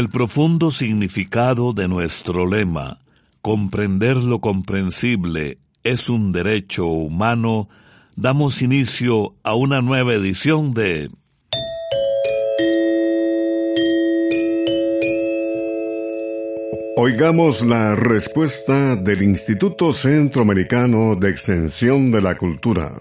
El profundo significado de nuestro lema, comprender lo comprensible es un derecho humano, damos inicio a una nueva edición de Oigamos la respuesta del Instituto Centroamericano de Extensión de la Cultura.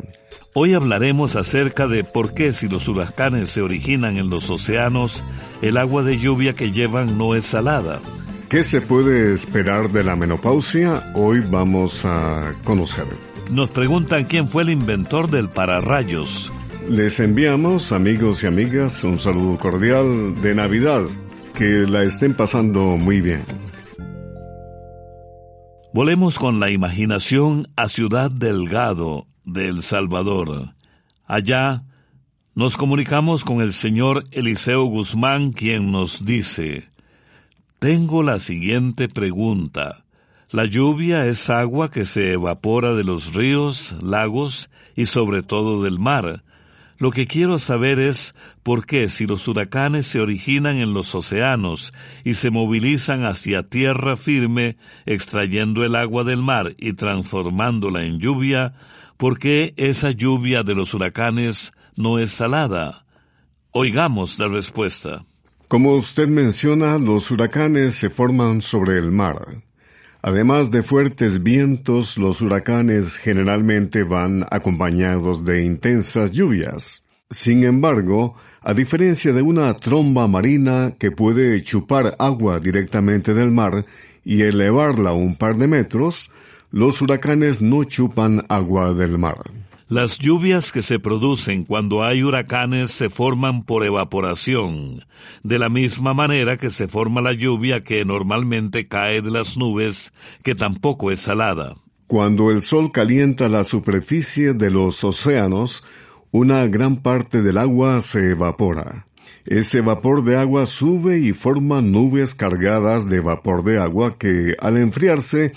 Hoy hablaremos acerca de por qué si los huracanes se originan en los océanos, el agua de lluvia que llevan no es salada. ¿Qué se puede esperar de la menopausia? Hoy vamos a conocer. Nos preguntan quién fue el inventor del pararrayos. Les enviamos, amigos y amigas, un saludo cordial de Navidad. Que la estén pasando muy bien. Volemos con la imaginación a Ciudad Delgado, de El Salvador. Allá nos comunicamos con el señor Eliseo Guzmán, quien nos dice, Tengo la siguiente pregunta. La lluvia es agua que se evapora de los ríos, lagos y sobre todo del mar. Lo que quiero saber es por qué si los huracanes se originan en los océanos y se movilizan hacia tierra firme, extrayendo el agua del mar y transformándola en lluvia, ¿por qué esa lluvia de los huracanes no es salada? Oigamos la respuesta. Como usted menciona, los huracanes se forman sobre el mar. Además de fuertes vientos, los huracanes generalmente van acompañados de intensas lluvias. Sin embargo, a diferencia de una tromba marina que puede chupar agua directamente del mar y elevarla un par de metros, los huracanes no chupan agua del mar. Las lluvias que se producen cuando hay huracanes se forman por evaporación, de la misma manera que se forma la lluvia que normalmente cae de las nubes, que tampoco es salada. Cuando el sol calienta la superficie de los océanos, una gran parte del agua se evapora. Ese vapor de agua sube y forma nubes cargadas de vapor de agua que, al enfriarse,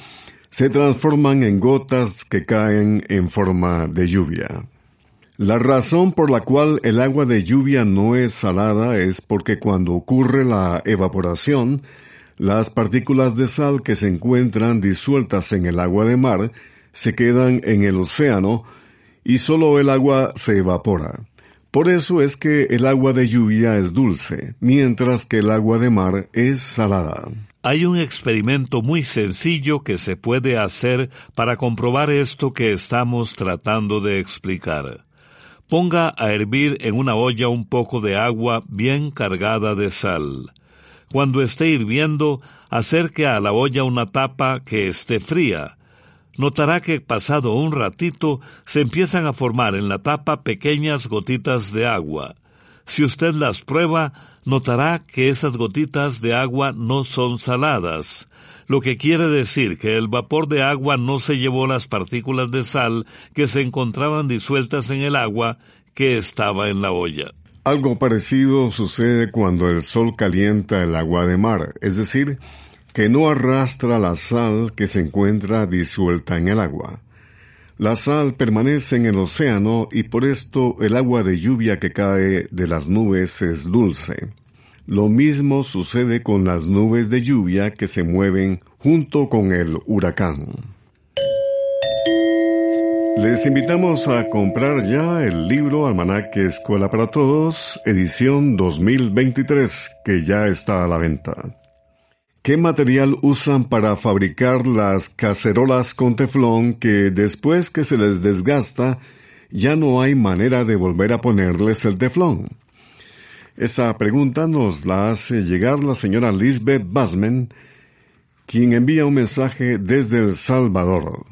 se transforman en gotas que caen en forma de lluvia. La razón por la cual el agua de lluvia no es salada es porque cuando ocurre la evaporación, las partículas de sal que se encuentran disueltas en el agua de mar se quedan en el océano y solo el agua se evapora. Por eso es que el agua de lluvia es dulce, mientras que el agua de mar es salada. Hay un experimento muy sencillo que se puede hacer para comprobar esto que estamos tratando de explicar. Ponga a hervir en una olla un poco de agua bien cargada de sal. Cuando esté hirviendo, acerque a la olla una tapa que esté fría. Notará que pasado un ratito se empiezan a formar en la tapa pequeñas gotitas de agua. Si usted las prueba, notará que esas gotitas de agua no son saladas, lo que quiere decir que el vapor de agua no se llevó las partículas de sal que se encontraban disueltas en el agua que estaba en la olla. Algo parecido sucede cuando el sol calienta el agua de mar, es decir, que no arrastra la sal que se encuentra disuelta en el agua. La sal permanece en el océano y por esto el agua de lluvia que cae de las nubes es dulce. Lo mismo sucede con las nubes de lluvia que se mueven junto con el huracán. Les invitamos a comprar ya el libro Almanaque Escuela para Todos, edición 2023, que ya está a la venta. ¿Qué material usan para fabricar las cacerolas con teflón que después que se les desgasta ya no hay manera de volver a ponerles el teflón? Esa pregunta nos la hace llegar la señora Lisbeth Basman, quien envía un mensaje desde El Salvador.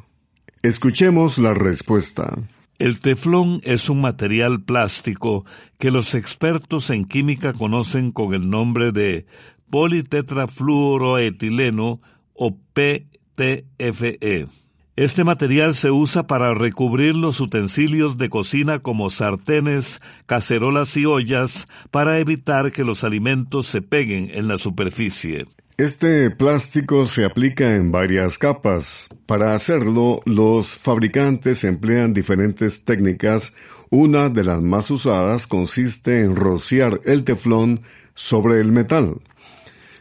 Escuchemos la respuesta. El teflón es un material plástico que los expertos en química conocen con el nombre de politetrafluoroetileno o PTFE. Este material se usa para recubrir los utensilios de cocina como sartenes, cacerolas y ollas para evitar que los alimentos se peguen en la superficie. Este plástico se aplica en varias capas. Para hacerlo, los fabricantes emplean diferentes técnicas. Una de las más usadas consiste en rociar el teflón sobre el metal.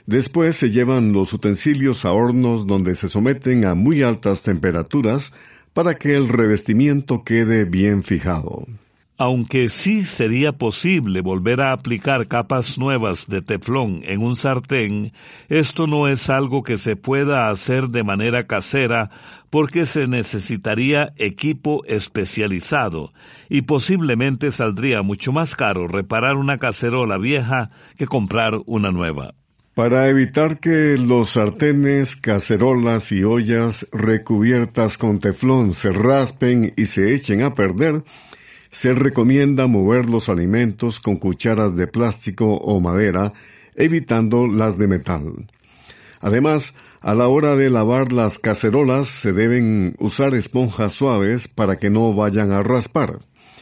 Después se llevan los utensilios a hornos donde se someten a muy altas temperaturas para que el revestimiento quede bien fijado. Aunque sí sería posible volver a aplicar capas nuevas de teflón en un sartén, esto no es algo que se pueda hacer de manera casera porque se necesitaría equipo especializado y posiblemente saldría mucho más caro reparar una cacerola vieja que comprar una nueva. Para evitar que los sartenes, cacerolas y ollas recubiertas con teflón se raspen y se echen a perder, se recomienda mover los alimentos con cucharas de plástico o madera, evitando las de metal. Además, a la hora de lavar las cacerolas se deben usar esponjas suaves para que no vayan a raspar.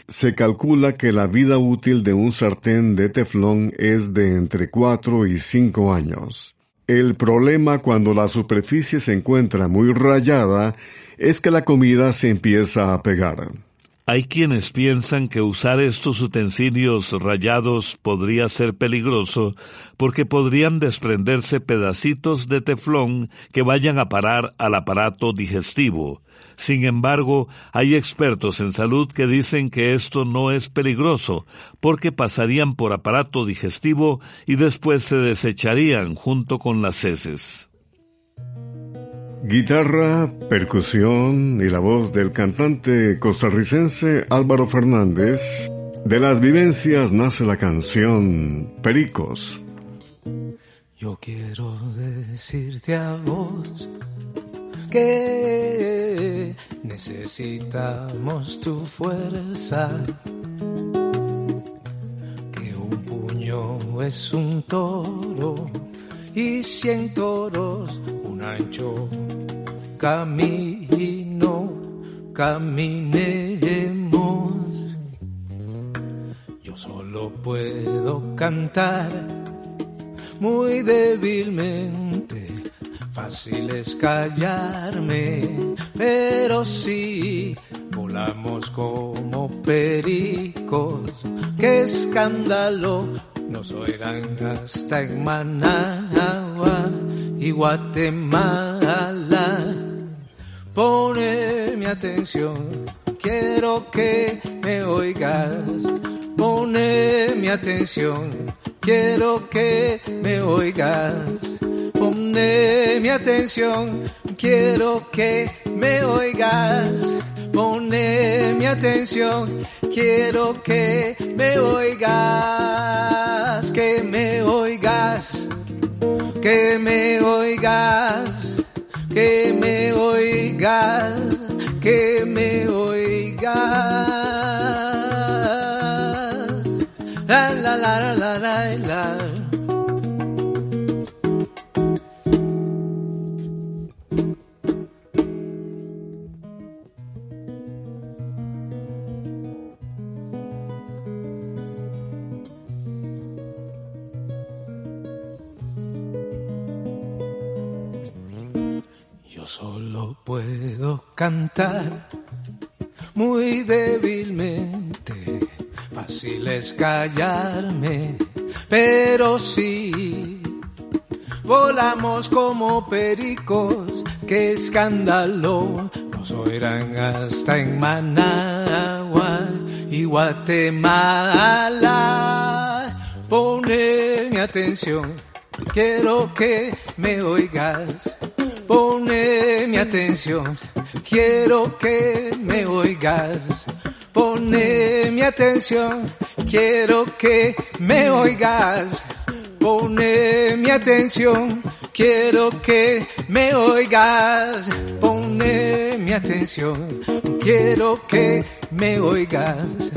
Se calcula que la vida útil de un sartén de teflón es de entre 4 y 5 años. El problema cuando la superficie se encuentra muy rayada es que la comida se empieza a pegar. Hay quienes piensan que usar estos utensilios rayados podría ser peligroso porque podrían desprenderse pedacitos de teflón que vayan a parar al aparato digestivo. Sin embargo, hay expertos en salud que dicen que esto no es peligroso porque pasarían por aparato digestivo y después se desecharían junto con las heces. Guitarra, percusión y la voz del cantante costarricense Álvaro Fernández. De las vivencias nace la canción Pericos. Yo quiero decirte a vos que necesitamos tu fuerza, que un puño es un toro y cien toros un ancho camino caminemos. Yo solo puedo cantar muy débilmente. Fácil es callarme, pero si volamos como pericos, qué escándalo nos oirán hasta en Managua y Guatemala. Pone mi atención, quiero que me oigas. Pone mi atención, quiero que me oigas. Pone mi atención, quiero que me oigas. Pone mi atención, quiero que me oigas, que me oigas, que me oigas, que me oigas. La la la la la la. solo cantar muy débilmente. Fácil es callarme, pero sí volamos como pericos. Qué escándalo nos oirán hasta en Managua y Guatemala. Pone mi atención, quiero que me oigas Pone mi atención, quiero que me oigas. Pone mi atención, quiero que me oigas. Pone mi atención, quiero que me oigas. Pone mi atención, quiero que me oigas.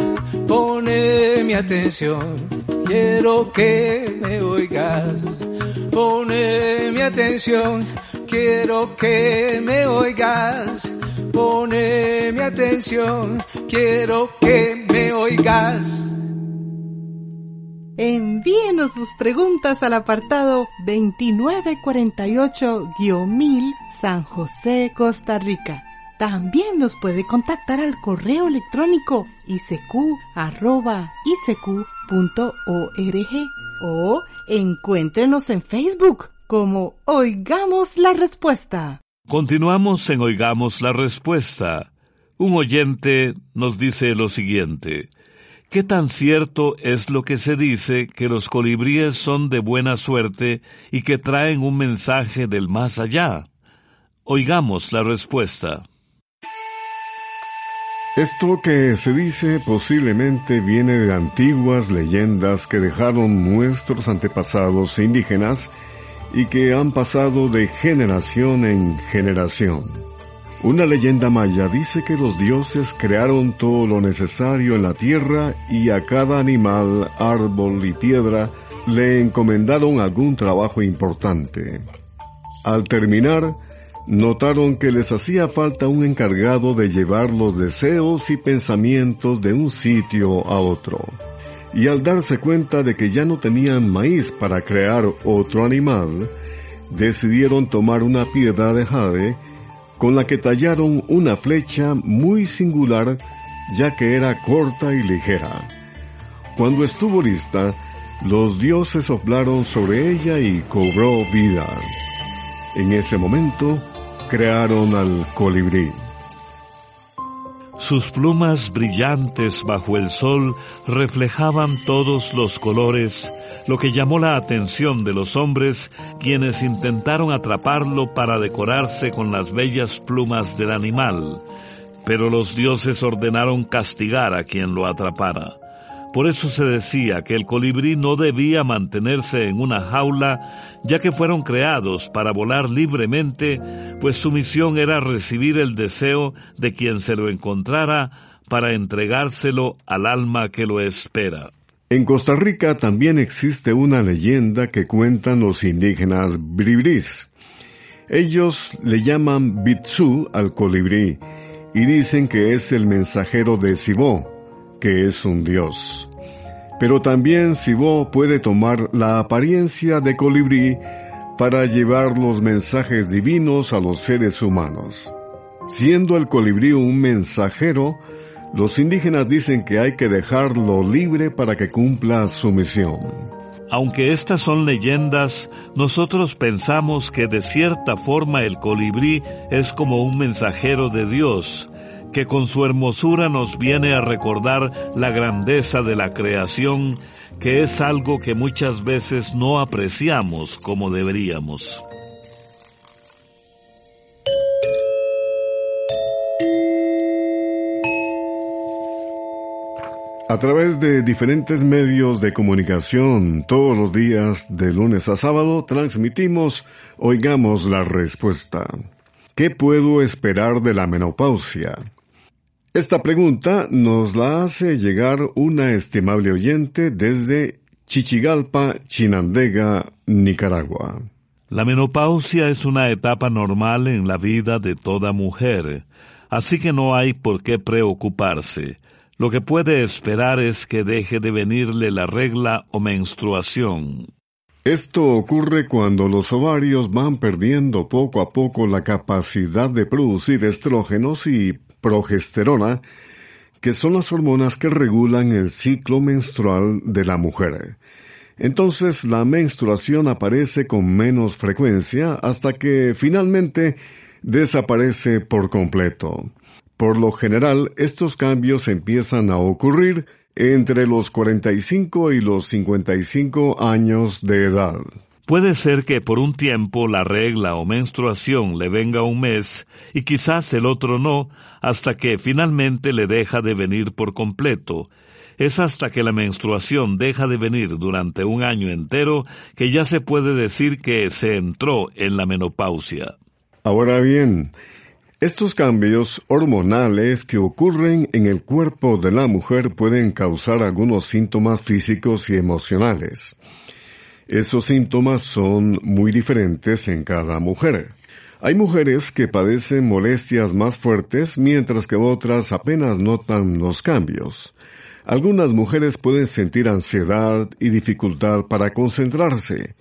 Pone mi atención, quiero que me oigas. Pone mi atención, quiero que me oigas. Pone mi atención, quiero que me oigas. Envíenos sus preguntas al apartado 2948-1000 San José, Costa Rica. También nos puede contactar al correo electrónico isq.org o encuéntrenos en Facebook como Oigamos la Respuesta. Continuamos en Oigamos la Respuesta. Un oyente nos dice lo siguiente. ¿Qué tan cierto es lo que se dice que los colibríes son de buena suerte y que traen un mensaje del más allá? Oigamos la respuesta. Esto que se dice posiblemente viene de antiguas leyendas que dejaron nuestros antepasados indígenas y que han pasado de generación en generación. Una leyenda maya dice que los dioses crearon todo lo necesario en la tierra y a cada animal, árbol y piedra le encomendaron algún trabajo importante. Al terminar, notaron que les hacía falta un encargado de llevar los deseos y pensamientos de un sitio a otro. Y al darse cuenta de que ya no tenían maíz para crear otro animal, decidieron tomar una piedra de jade con la que tallaron una flecha muy singular ya que era corta y ligera. Cuando estuvo lista, los dioses soplaron sobre ella y cobró vida. En ese momento, crearon al colibrí. Sus plumas brillantes bajo el sol reflejaban todos los colores lo que llamó la atención de los hombres quienes intentaron atraparlo para decorarse con las bellas plumas del animal, pero los dioses ordenaron castigar a quien lo atrapara. Por eso se decía que el colibrí no debía mantenerse en una jaula, ya que fueron creados para volar libremente, pues su misión era recibir el deseo de quien se lo encontrara para entregárselo al alma que lo espera. En Costa Rica también existe una leyenda que cuentan los indígenas bribris. Ellos le llaman Bitsu al colibrí y dicen que es el mensajero de Sibó, que es un dios. Pero también Sibó puede tomar la apariencia de colibrí para llevar los mensajes divinos a los seres humanos. Siendo el colibrí un mensajero, los indígenas dicen que hay que dejarlo libre para que cumpla su misión. Aunque estas son leyendas, nosotros pensamos que de cierta forma el colibrí es como un mensajero de Dios, que con su hermosura nos viene a recordar la grandeza de la creación, que es algo que muchas veces no apreciamos como deberíamos. A través de diferentes medios de comunicación, todos los días, de lunes a sábado, transmitimos Oigamos la Respuesta. ¿Qué puedo esperar de la menopausia? Esta pregunta nos la hace llegar una estimable oyente desde Chichigalpa, Chinandega, Nicaragua. La menopausia es una etapa normal en la vida de toda mujer, así que no hay por qué preocuparse. Lo que puede esperar es que deje de venirle la regla o menstruación. Esto ocurre cuando los ovarios van perdiendo poco a poco la capacidad de producir estrógenos y progesterona, que son las hormonas que regulan el ciclo menstrual de la mujer. Entonces la menstruación aparece con menos frecuencia hasta que finalmente desaparece por completo. Por lo general, estos cambios empiezan a ocurrir entre los 45 y los 55 años de edad. Puede ser que por un tiempo la regla o menstruación le venga un mes y quizás el otro no, hasta que finalmente le deja de venir por completo. Es hasta que la menstruación deja de venir durante un año entero que ya se puede decir que se entró en la menopausia. Ahora bien, estos cambios hormonales que ocurren en el cuerpo de la mujer pueden causar algunos síntomas físicos y emocionales. Esos síntomas son muy diferentes en cada mujer. Hay mujeres que padecen molestias más fuertes mientras que otras apenas notan los cambios. Algunas mujeres pueden sentir ansiedad y dificultad para concentrarse.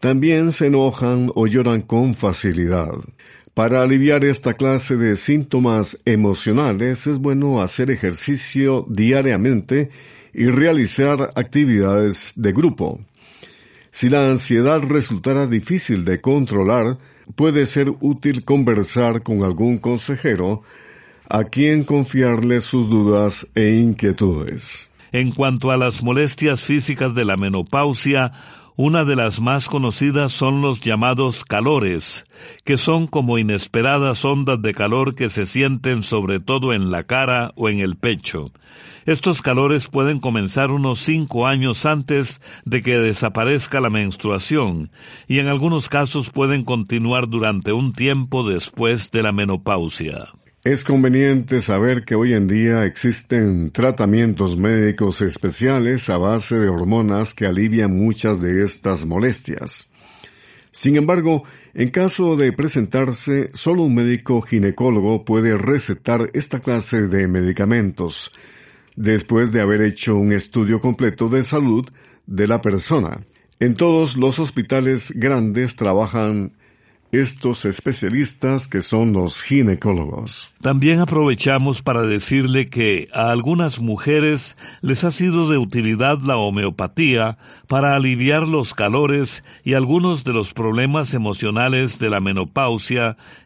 También se enojan o lloran con facilidad. Para aliviar esta clase de síntomas emocionales es bueno hacer ejercicio diariamente y realizar actividades de grupo. Si la ansiedad resultara difícil de controlar, puede ser útil conversar con algún consejero a quien confiarle sus dudas e inquietudes. En cuanto a las molestias físicas de la menopausia, una de las más conocidas son los llamados calores, que son como inesperadas ondas de calor que se sienten sobre todo en la cara o en el pecho. Estos calores pueden comenzar unos cinco años antes de que desaparezca la menstruación y en algunos casos pueden continuar durante un tiempo después de la menopausia. Es conveniente saber que hoy en día existen tratamientos médicos especiales a base de hormonas que alivian muchas de estas molestias. Sin embargo, en caso de presentarse, solo un médico ginecólogo puede recetar esta clase de medicamentos, después de haber hecho un estudio completo de salud de la persona. En todos los hospitales grandes trabajan estos especialistas que son los ginecólogos. También aprovechamos para decirle que a algunas mujeres les ha sido de utilidad la homeopatía para aliviar los calores y algunos de los problemas emocionales de la menopausia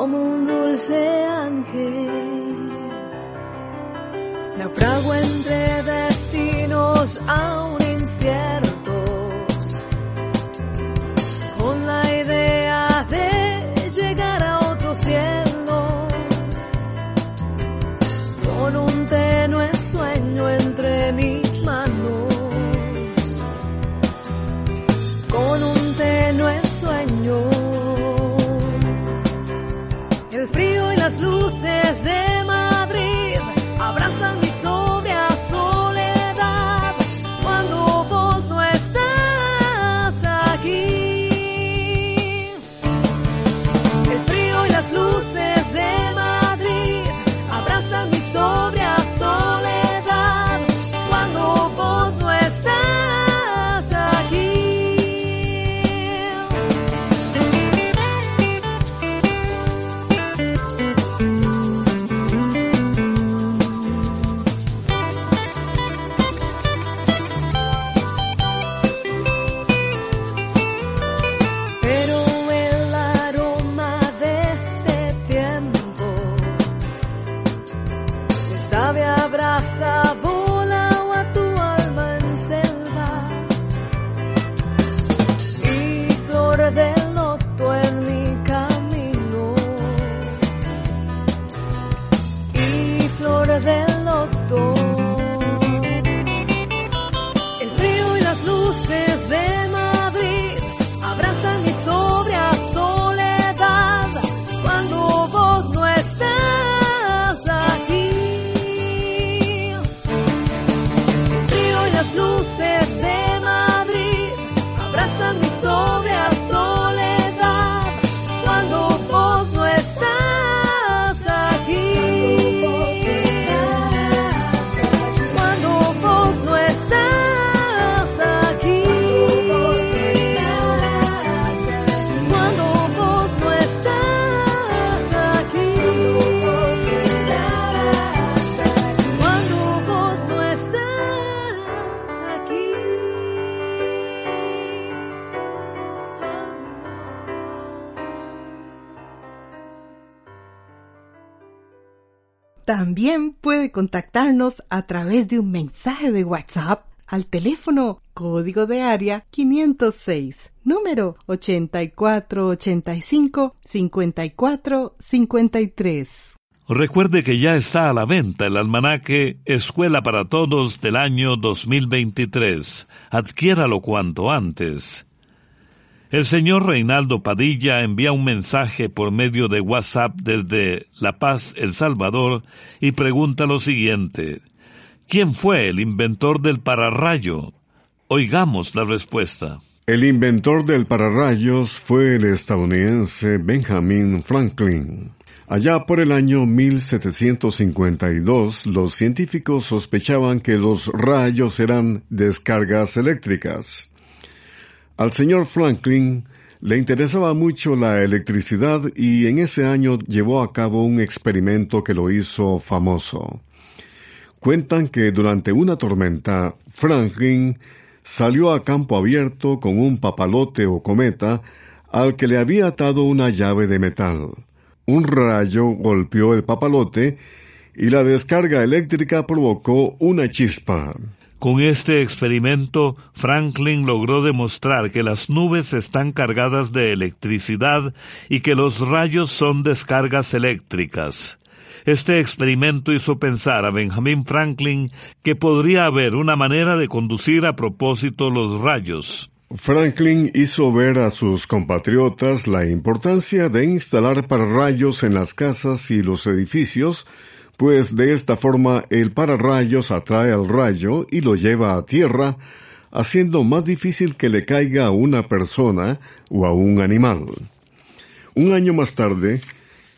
como un dulce ángel. Naufrago en También puede contactarnos a través de un mensaje de WhatsApp al teléfono código de área 506, número 8485-5453. Recuerde que ya está a la venta el almanaque Escuela para Todos del año 2023. Adquiéralo cuanto antes. El señor Reinaldo Padilla envía un mensaje por medio de WhatsApp desde La Paz, El Salvador, y pregunta lo siguiente. ¿Quién fue el inventor del pararrayo? Oigamos la respuesta. El inventor del pararrayos fue el estadounidense Benjamin Franklin. Allá por el año 1752, los científicos sospechaban que los rayos eran descargas eléctricas. Al señor Franklin le interesaba mucho la electricidad y en ese año llevó a cabo un experimento que lo hizo famoso. Cuentan que durante una tormenta, Franklin salió a campo abierto con un papalote o cometa al que le había atado una llave de metal. Un rayo golpeó el papalote y la descarga eléctrica provocó una chispa. Con este experimento, Franklin logró demostrar que las nubes están cargadas de electricidad y que los rayos son descargas eléctricas. Este experimento hizo pensar a Benjamin Franklin que podría haber una manera de conducir a propósito los rayos. Franklin hizo ver a sus compatriotas la importancia de instalar pararrayos en las casas y los edificios pues de esta forma el pararrayos atrae al rayo y lo lleva a tierra, haciendo más difícil que le caiga a una persona o a un animal. Un año más tarde,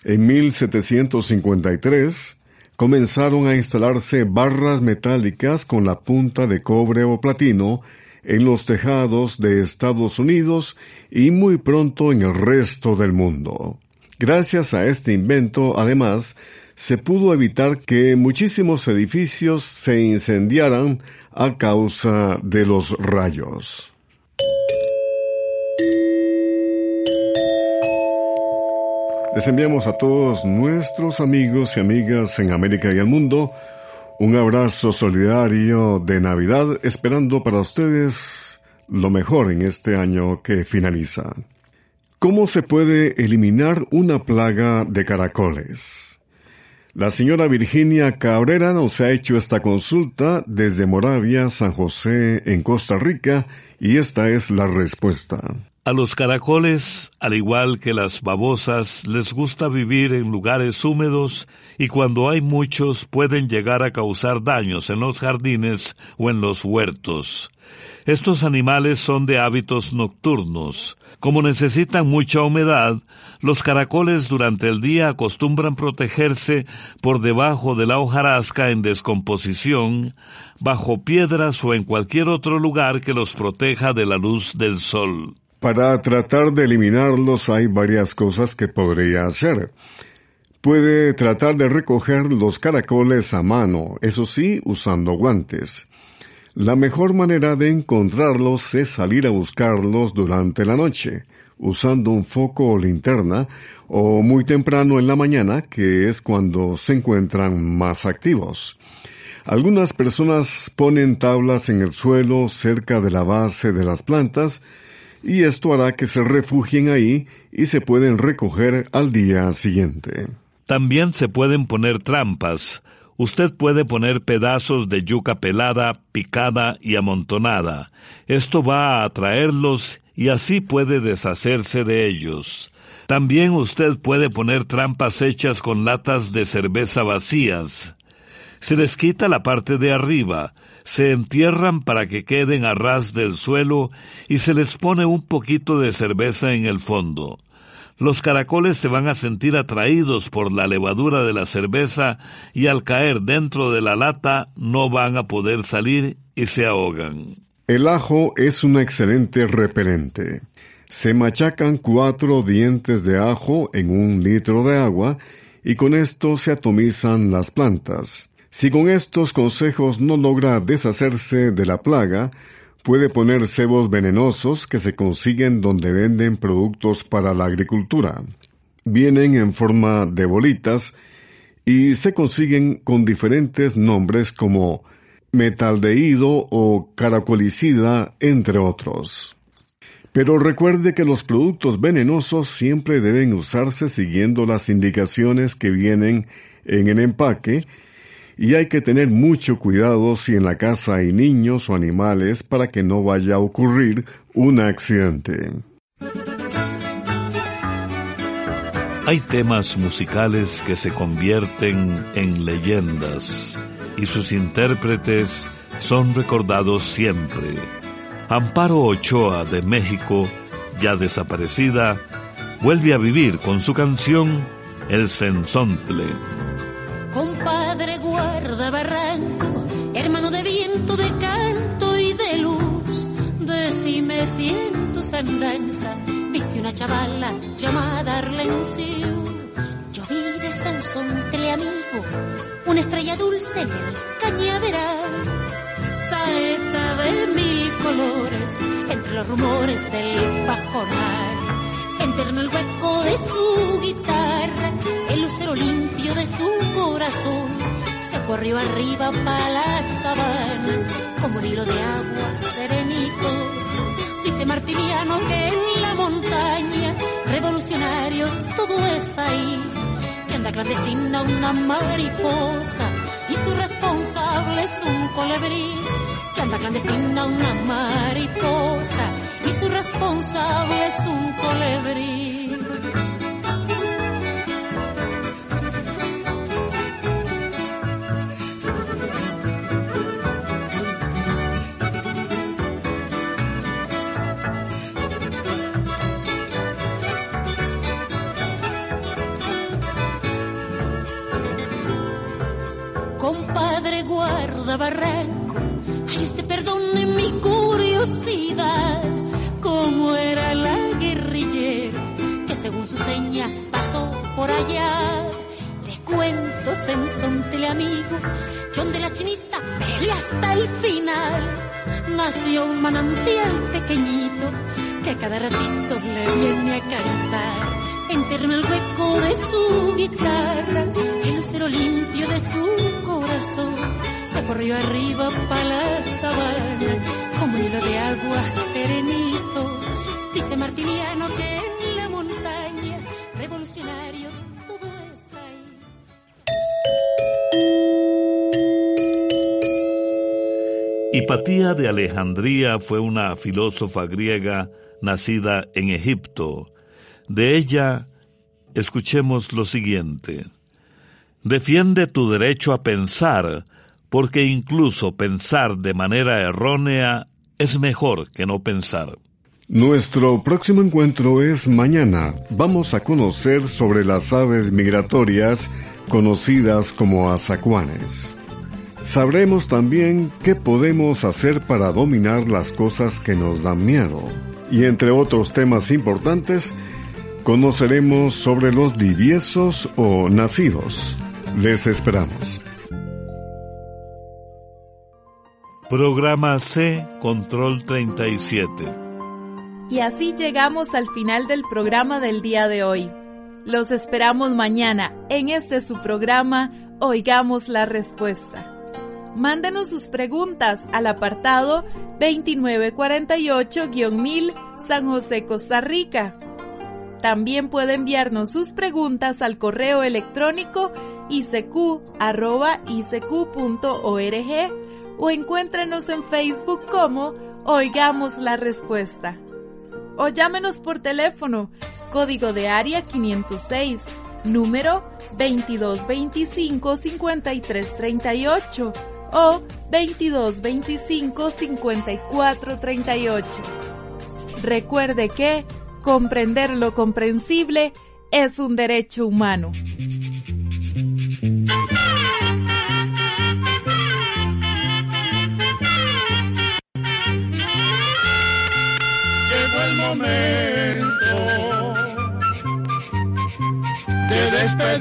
en 1753, comenzaron a instalarse barras metálicas con la punta de cobre o platino en los tejados de Estados Unidos y muy pronto en el resto del mundo. Gracias a este invento, además, se pudo evitar que muchísimos edificios se incendiaran a causa de los rayos. Les enviamos a todos nuestros amigos y amigas en América y el mundo un abrazo solidario de Navidad, esperando para ustedes lo mejor en este año que finaliza. ¿Cómo se puede eliminar una plaga de caracoles? La señora Virginia Cabrera nos ha hecho esta consulta desde Moravia, San José, en Costa Rica, y esta es la respuesta. A los caracoles, al igual que las babosas, les gusta vivir en lugares húmedos y cuando hay muchos pueden llegar a causar daños en los jardines o en los huertos. Estos animales son de hábitos nocturnos. Como necesitan mucha humedad, los caracoles durante el día acostumbran protegerse por debajo de la hojarasca en descomposición, bajo piedras o en cualquier otro lugar que los proteja de la luz del sol. Para tratar de eliminarlos hay varias cosas que podría hacer. Puede tratar de recoger los caracoles a mano, eso sí, usando guantes. La mejor manera de encontrarlos es salir a buscarlos durante la noche usando un foco o linterna, o muy temprano en la mañana, que es cuando se encuentran más activos. Algunas personas ponen tablas en el suelo cerca de la base de las plantas, y esto hará que se refugien ahí y se pueden recoger al día siguiente. También se pueden poner trampas. Usted puede poner pedazos de yuca pelada, picada y amontonada. Esto va a atraerlos y así puede deshacerse de ellos. También usted puede poner trampas hechas con latas de cerveza vacías. Se les quita la parte de arriba, se entierran para que queden a ras del suelo y se les pone un poquito de cerveza en el fondo. Los caracoles se van a sentir atraídos por la levadura de la cerveza y al caer dentro de la lata no van a poder salir y se ahogan. El ajo es un excelente repelente. Se machacan cuatro dientes de ajo en un litro de agua y con esto se atomizan las plantas. Si con estos consejos no logra deshacerse de la plaga, puede poner cebos venenosos que se consiguen donde venden productos para la agricultura. Vienen en forma de bolitas y se consiguen con diferentes nombres como metaldehído o caracolicida, entre otros. Pero recuerde que los productos venenosos siempre deben usarse siguiendo las indicaciones que vienen en el empaque y hay que tener mucho cuidado si en la casa hay niños o animales para que no vaya a ocurrir un accidente. Hay temas musicales que se convierten en leyendas y sus intérpretes son recordados siempre. Amparo Ochoa de México, ya desaparecida, vuelve a vivir con su canción El Sensontle. Chavala llamada Arlencio. Yo vi de Sansontle amigo, una estrella dulce en el cañaveral, saeta de mil colores entre los rumores del pajonal. Enterno el hueco de su guitarra, el lucero limpio de su corazón, se fue río arriba para la sabana, como un hilo de agua serenito. Dice Martiniano que todo es ahí, que anda clandestina una mariposa y su responsable es un colibrí, que anda clandestina una mariposa y su responsable es un colibrí. Barranco, ay usted perdone mi curiosidad, cómo era la guerrillera que según sus señas pasó por allá. Le cuento, Sensontle amigo, que donde la chinita pelea hasta el final, nació un manantial pequeñito que cada ratito le viene a cantar. Enterno el hueco de su guitarra, el lucero limpio de su corazón, se corrió arriba para la sabana, como hilo de agua serenito. Dice Martiniano que en la montaña, revolucionario, todo es ahí. Hipatía de Alejandría fue una filósofa griega nacida en Egipto. De ella, escuchemos lo siguiente. Defiende tu derecho a pensar, porque incluso pensar de manera errónea es mejor que no pensar. Nuestro próximo encuentro es mañana. Vamos a conocer sobre las aves migratorias conocidas como azacuanes. Sabremos también qué podemos hacer para dominar las cosas que nos dan miedo. Y entre otros temas importantes, conoceremos sobre los diviesos o nacidos. Les esperamos. Programa C, Control 37. Y así llegamos al final del programa del día de hoy. Los esperamos mañana en este su programa Oigamos la Respuesta. Mándenos sus preguntas al apartado 2948-1000 San José, Costa Rica. También puede enviarnos sus preguntas al correo electrónico isq.org o encuéntrenos en Facebook como Oigamos la Respuesta. O llámenos por teléfono, código de área 506, número 2225-5338 o 2225-5438. Recuerde que comprender lo comprensible es un derecho humano.